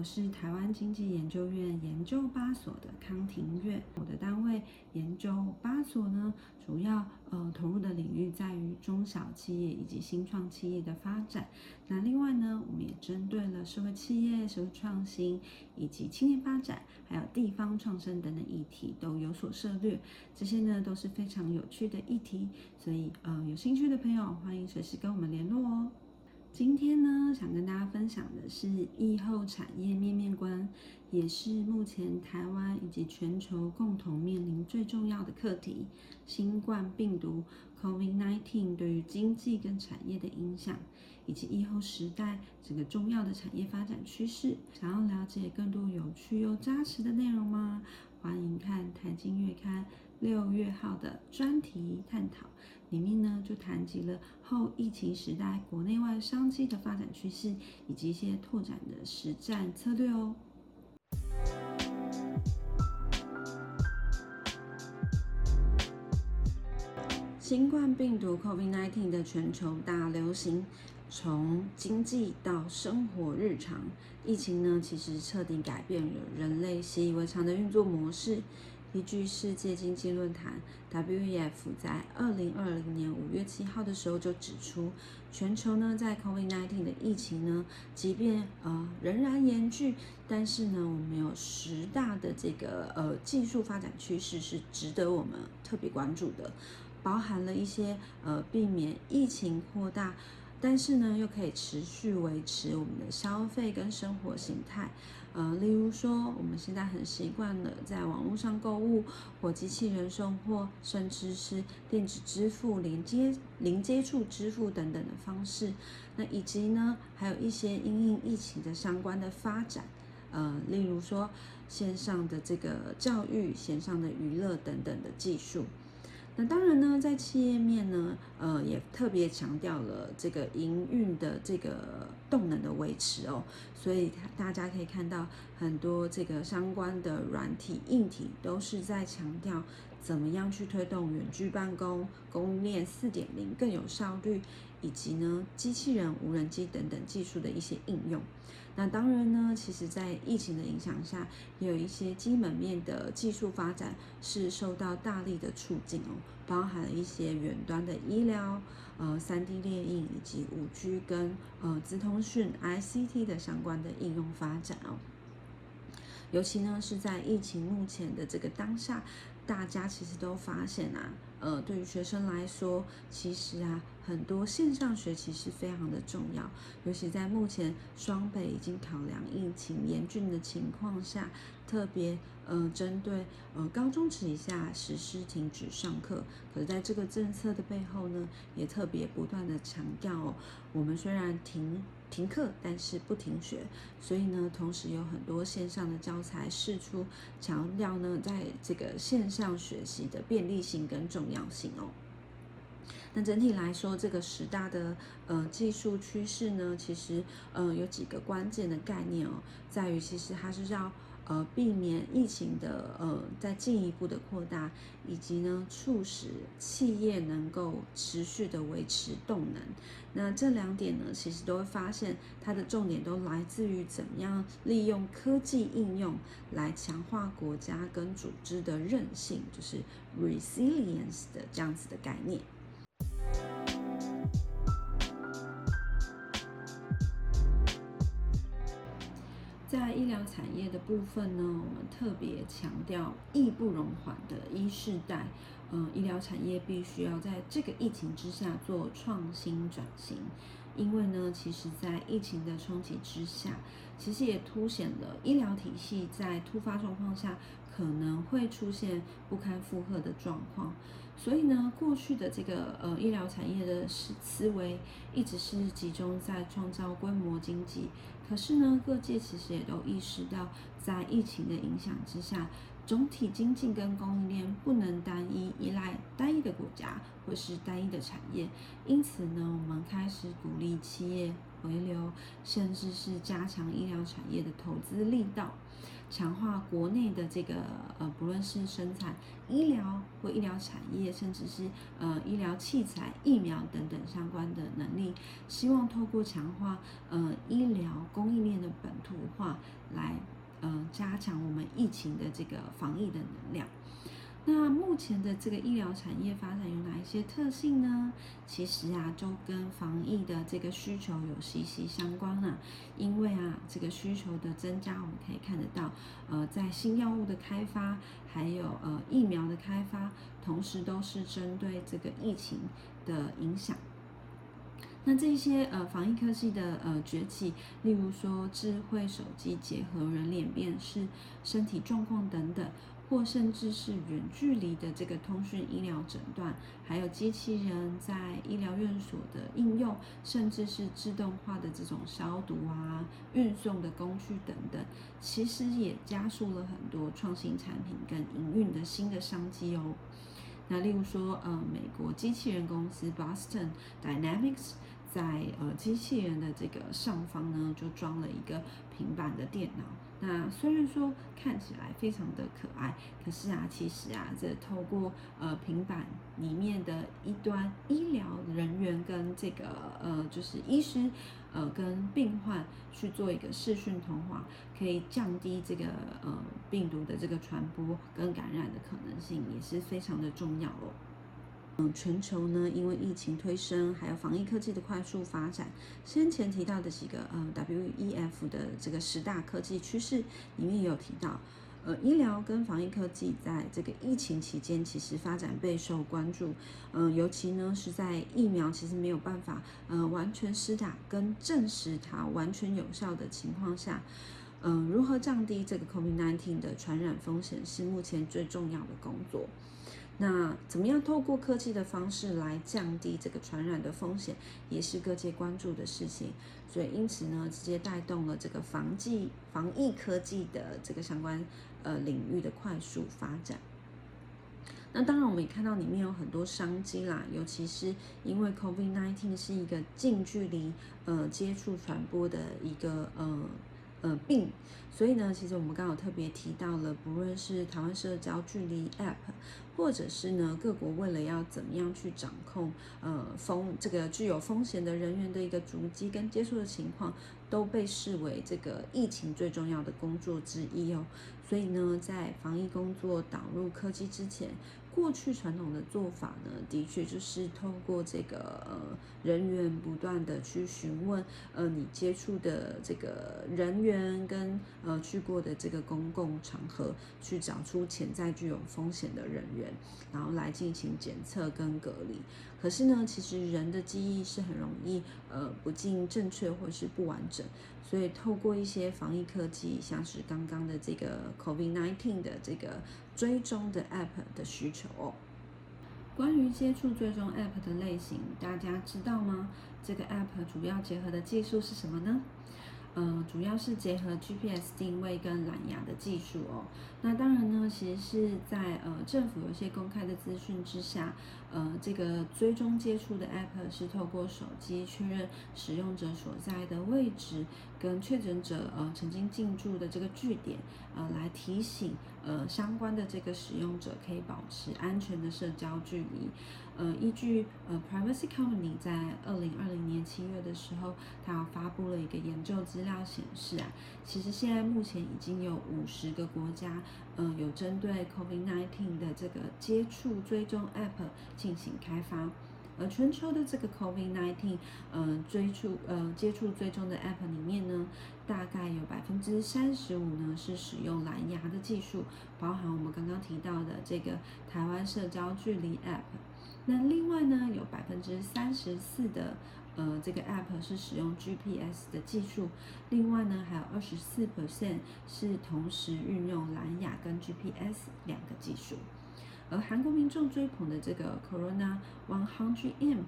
我是台湾经济研究院研究八所的康庭月。我的单位研究八所呢，主要呃投入的领域在于中小企业以及新创企业的发展。那另外呢，我们也针对了社会企业、社会创新以及青年发展，还有地方创生等等议题都有所涉略。这些呢都是非常有趣的议题，所以呃有兴趣的朋友欢迎随时跟我们联络哦。今天呢，想跟大家分享的是疫后产业面面观，也是目前台湾以及全球共同面临最重要的课题——新冠病毒 （COVID-19） 对于经济跟产业的影响，以及疫后时代这个重要的产业发展趋势。想要了解更多有趣又扎实的内容吗？欢迎看《台经月刊》六月号的专题探讨。里面呢就谈及了后疫情时代国内外商机的发展趋势，以及一些拓展的实战策略哦。新冠病毒 COVID-19 的全球大流行，从经济到生活日常，疫情呢其实彻底改变了人类习以为常的运作模式。依据世界经济论坛 （WEF） 在二零二零年五月七号的时候就指出，全球呢在 COVID-19 的疫情呢，即便呃仍然严峻，但是呢我们有十大的这个呃技术发展趋势是值得我们特别关注的，包含了一些呃避免疫情扩大。但是呢，又可以持续维持我们的消费跟生活形态，呃，例如说，我们现在很习惯了在网络上购物，或机器人送货，甚至是电子支付、连接零接触支付等等的方式。那以及呢，还有一些因应疫情的相关的发展，呃，例如说线上的这个教育、线上的娱乐等等的技术。那当然呢，在企业面呢，呃，也特别强调了这个营运的这个动能的维持哦，所以大家可以看到很多这个相关的软体、硬体都是在强调怎么样去推动远距办公、供应链四点零更有效率，以及呢，机器人、无人机等等技术的一些应用。那当然呢，其实，在疫情的影响下，也有一些基本面的技术发展是受到大力的促进哦，包含了一些远端的医疗、呃三 D 列印以及五 G 跟呃资通讯 ICT 的相关的应用发展哦。尤其呢，是在疫情目前的这个当下，大家其实都发现啊。呃，对于学生来说，其实啊，很多线上学习是非常的重要，尤其在目前双北已经考量疫情严峻的情况下，特别呃针对呃高中职以下实施停止上课。可是在这个政策的背后呢，也特别不断的强调，我们虽然停。停课，但是不停学，所以呢，同时有很多线上的教材释出，强调呢，在这个线上学习的便利性跟重要性哦。那整体来说，这个十大的呃技术趋势呢，其实呃有几个关键的概念哦，在于其实它是要。呃，避免疫情的呃再进一步的扩大，以及呢，促使企业能够持续的维持动能。那这两点呢，其实都会发现它的重点都来自于怎么样利用科技应用来强化国家跟组织的韧性，就是 resilience 的这样子的概念。在医疗产业的部分呢，我们特别强调义不容缓的医世代，嗯，医疗产业必须要在这个疫情之下做创新转型，因为呢，其实，在疫情的冲击之下，其实也凸显了医疗体系在突发状况下可能会出现不堪负荷的状况。所以呢，过去的这个呃医疗产业的思思维一直是集中在创造规模经济。可是呢，各界其实也都意识到，在疫情的影响之下，总体经济跟供应链不能单一依赖单一的国家或是单一的产业。因此呢，我们开始鼓励企业回流，甚至是加强医疗产业的投资力道。强化国内的这个呃，不论是生产医疗或医疗产业，甚至是呃医疗器材、疫苗等等相关的能力，希望透过强化呃医疗供应链的本土化，来呃加强我们疫情的这个防疫的能量。那目前的这个医疗产业发展有哪一些特性呢？其实啊，就跟防疫的这个需求有息息相关啊。因为啊，这个需求的增加，我们可以看得到，呃，在新药物的开发，还有呃疫苗的开发，同时都是针对这个疫情的影响。那这些呃防疫科技的呃崛起，例如说智慧手机结合人脸辨识、身体状况等等。或甚至是远距离的这个通讯医疗诊断，还有机器人在医疗院所的应用，甚至是自动化的这种消毒啊、运送的工具等等，其实也加速了很多创新产品跟营运的新的商机哦。那例如说，呃，美国机器人公司 Boston Dynamics 在呃机器人的这个上方呢，就装了一个平板的电脑。那虽然说看起来非常的可爱，可是啊，其实啊，这透过呃平板里面的一端医疗人员跟这个呃就是医师呃跟病患去做一个视讯通话，可以降低这个呃病毒的这个传播跟感染的可能性，也是非常的重要哦。嗯，全球呢，因为疫情推升，还有防疫科技的快速发展，先前提到的几个呃 WEF 的这个十大科技趋势里面也有提到，呃，医疗跟防疫科技在这个疫情期间其实发展备受关注，嗯，尤其呢是在疫苗其实没有办法呃完全施打跟证实它完全有效的情况下，嗯，如何降低这个 COVID-19 的传染风险是目前最重要的工作。那怎么样透过科技的方式来降低这个传染的风险，也是各界关注的事情。所以因此呢，直接带动了这个防疫防疫科技的这个相关呃领域的快速发展。那当然我们也看到里面有很多商机啦，尤其是因为 COVID-19 是一个近距离呃接触传播的一个呃。呃，病，所以呢，其实我们刚好特别提到了，不论是台湾社交距离 App，或者是呢各国为了要怎么样去掌控呃风这个具有风险的人员的一个足迹跟接触的情况，都被视为这个疫情最重要的工作之一哦。所以呢，在防疫工作导入科技之前，过去传统的做法呢，的确就是透过这个呃人员不断的去询问，呃你接触的这个人员跟呃去过的这个公共场合，去找出潜在具有风险的人员，然后来进行检测跟隔离。可是呢，其实人的记忆是很容易呃不尽正确或是不完整，所以透过一些防疫科技，像是刚刚的这个 COVID-19 的这个。追踪的 App 的需求哦。关于接触追踪 App 的类型，大家知道吗？这个 App 主要结合的技术是什么呢？呃，主要是结合 GPS 定位跟蓝牙的技术哦。那当然呢，其实是在呃政府有些公开的资讯之下，呃，这个追踪接触的 App 是透过手机确认使用者所在的位置跟确诊者呃曾经进驻的这个据点，呃，来提醒呃相关的这个使用者可以保持安全的社交距离。呃，依据呃 Privacy Company 在二零二零年七月的时候，它发布了一个研究资料显示啊，其实现在目前已经有五十个国家，呃，有针对 COVID-19 的这个接触追踪 App 进行开发，而全球的这个 COVID-19 呃追触呃接触追踪的 App 里面呢，大概有百分之三十五呢是使用蓝牙的技术，包含我们刚刚提到的这个台湾社交距离 App。那另外呢，有百分之三十四的呃这个 app 是使用 GPS 的技术，另外呢还有二十四 percent 是同时运用蓝牙跟 GPS 两个技术。而韩国民众追捧的这个 Corona One Hundred M，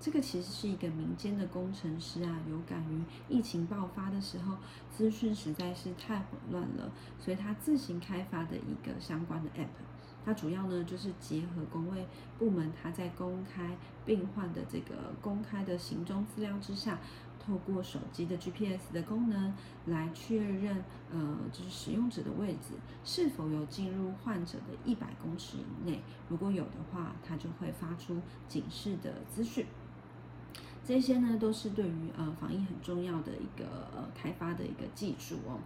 这个其实是一个民间的工程师啊，有感于疫情爆发的时候，资讯实在是太混乱了，所以他自行开发的一个相关的 app。它主要呢就是结合工卫部门，他在公开病患的这个公开的行踪资料之下，透过手机的 GPS 的功能来确认，呃，就是使用者的位置是否有进入患者的一百公尺以内。如果有的话，它就会发出警示的资讯。这些呢，都是对于呃防疫很重要的一个呃开发的一个技术哦。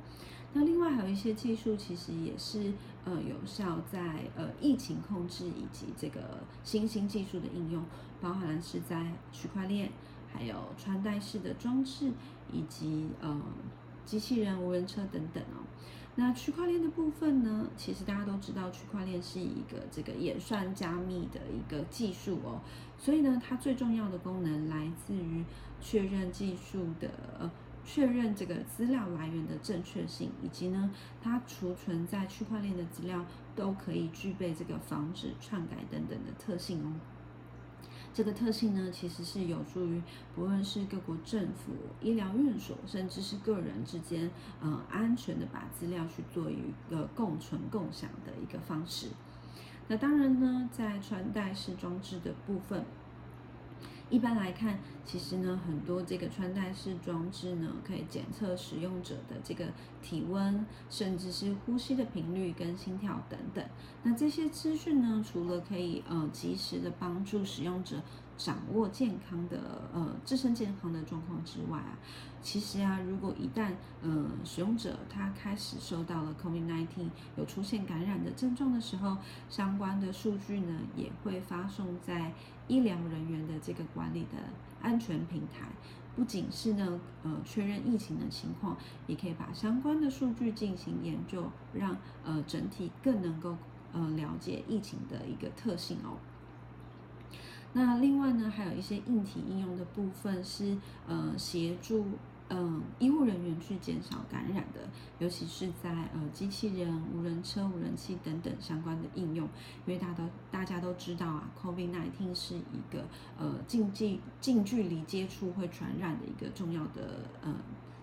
那另外还有一些技术，其实也是呃有效在呃疫情控制以及这个新兴技术的应用，包含是在区块链。还有穿戴式的装置，以及呃机器人、无人车等等哦。那区块链的部分呢？其实大家都知道，区块链是一个这个演算加密的一个技术哦。所以呢，它最重要的功能来自于确认技术的呃确认这个资料来源的正确性，以及呢它储存在区块链的资料都可以具备这个防止篡改等等的特性哦。这个特性呢，其实是有助于不论是各国政府、医疗院所，甚至是个人之间，呃，安全的把资料去做一个共存共享的一个方式。那当然呢，在穿戴式装置的部分。一般来看，其实呢，很多这个穿戴式装置呢，可以检测使用者的这个体温，甚至是呼吸的频率跟心跳等等。那这些资讯呢，除了可以呃及时的帮助使用者。掌握健康的呃自身健康的状况之外啊，其实啊，如果一旦呃使用者他开始受到了 COVID-19 有出现感染的症状的时候，相关的数据呢也会发送在医疗人员的这个管理的安全平台，不仅是呢呃确认疫情的情况，也可以把相关的数据进行研究，让呃整体更能够呃了解疫情的一个特性哦。那另外呢，还有一些硬体应用的部分是呃协助嗯医护人员去减少感染的，尤其是在呃机器人、无人车、无人机等等相关的应用，因为大家都大家都知道啊，COVID-19 是一个呃近距近距离接触会传染的一个重要的呃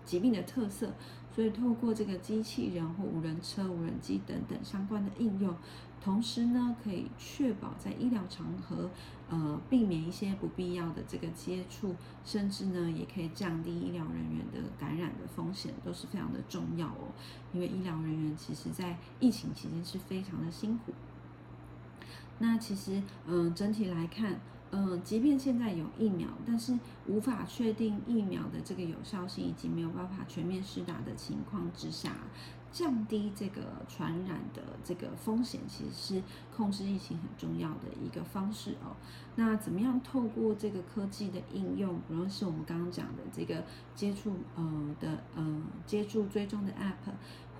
疾病的特色，所以透过这个机器人或无人车、无人机等等相关的应用。同时呢，可以确保在医疗场合，呃，避免一些不必要的这个接触，甚至呢，也可以降低医疗人员的感染的风险，都是非常的重要哦。因为医疗人员其实在疫情期间是非常的辛苦。那其实，嗯，整体来看，嗯，即便现在有疫苗，但是无法确定疫苗的这个有效性，以及没有办法全面施打的情况之下。降低这个传染的这个风险，其实是控制疫情很重要的一个方式哦。那怎么样透过这个科技的应用，无论是我们刚刚讲的这个接触呃的呃接触追踪的 App。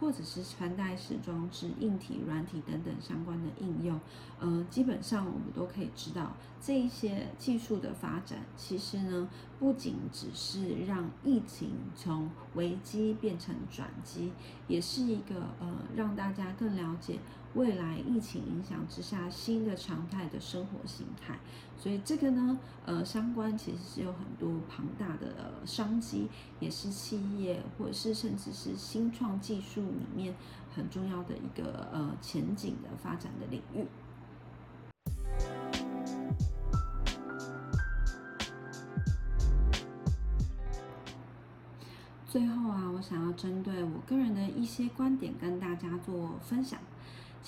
或者是穿戴式装置、硬体、软体等等相关的应用，呃，基本上我们都可以知道，这一些技术的发展，其实呢，不仅只是让疫情从危机变成转机，也是一个呃，让大家更了解。未来疫情影响之下，新的常态的生活形态，所以这个呢，呃，相关其实是有很多庞大的商机，也是企业或者是甚至是新创技术里面很重要的一个呃前景的发展的领域。最后啊，我想要针对我个人的一些观点跟大家做分享。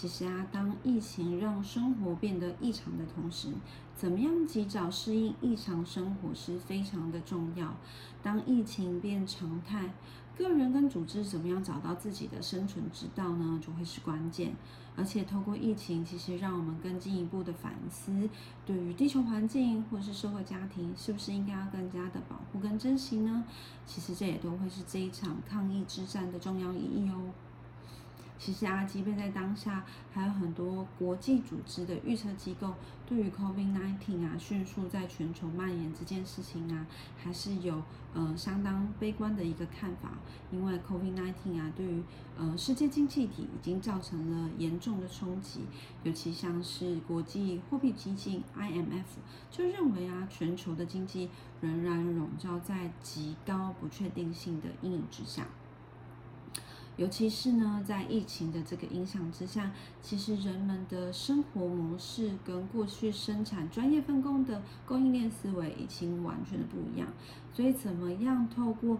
其实啊，当疫情让生活变得异常的同时，怎么样及早适应异常生活是非常的重要。当疫情变常态，个人跟组织怎么样找到自己的生存之道呢？就会是关键。而且透过疫情，其实让我们更进一步的反思，对于地球环境或是社会家庭，是不是应该要更加的保护跟珍惜呢？其实这也都会是这一场抗疫之战的重要意义哦。其实啊，即便在当下，还有很多国际组织的预测机构对于 COVID-19 啊迅速在全球蔓延这件事情啊，还是有呃相当悲观的一个看法。因为 COVID-19 啊，对于呃世界经济体已经造成了严重的冲击，尤其像是国际货币基金 IMF 就认为啊，全球的经济仍然笼罩在极高不确定性的阴影之下。尤其是呢，在疫情的这个影响之下，其实人们的生活模式跟过去生产专业分工的供应链思维已经完全的不一样。所以，怎么样透过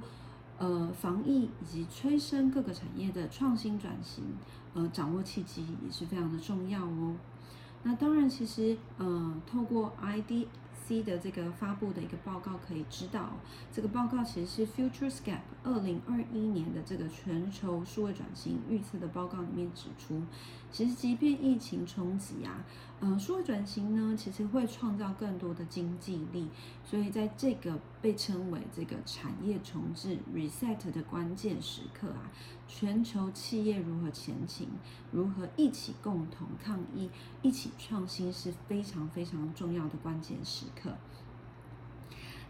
呃防疫以及催生各个产业的创新转型，呃，掌握契机也是非常的重要哦。那当然，其实呃，透过 ID。的这个发布的一个报告可以知道，这个报告其实是 FutureScape 二零二一年的这个全球数位转型预测的报告里面指出，其实即便疫情冲击啊，嗯，数位转型呢，其实会创造更多的经济力，所以在这个被称为这个产业重置 Reset 的关键时刻啊，全球企业如何前行，如何一起共同抗疫，一起创新是非常非常重要的关键时。刻。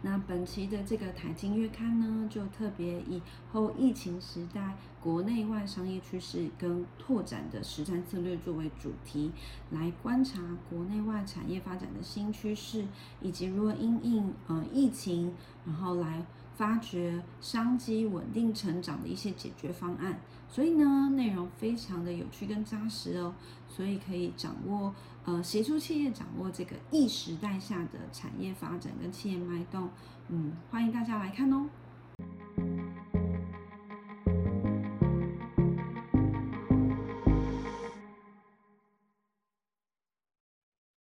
那本期的这个台经月刊呢，就特别以后疫情时代国内外商业趋势跟拓展的实战策略作为主题，来观察国内外产业发展的新趋势，以及如何因应呃疫情，然后来发掘商机稳定成长的一些解决方案。所以呢，内容非常的有趣跟扎实哦，所以可以掌握。呃，协助企业掌握这个 E 时代下的产业发展跟企业脉动，嗯，欢迎大家来看哦。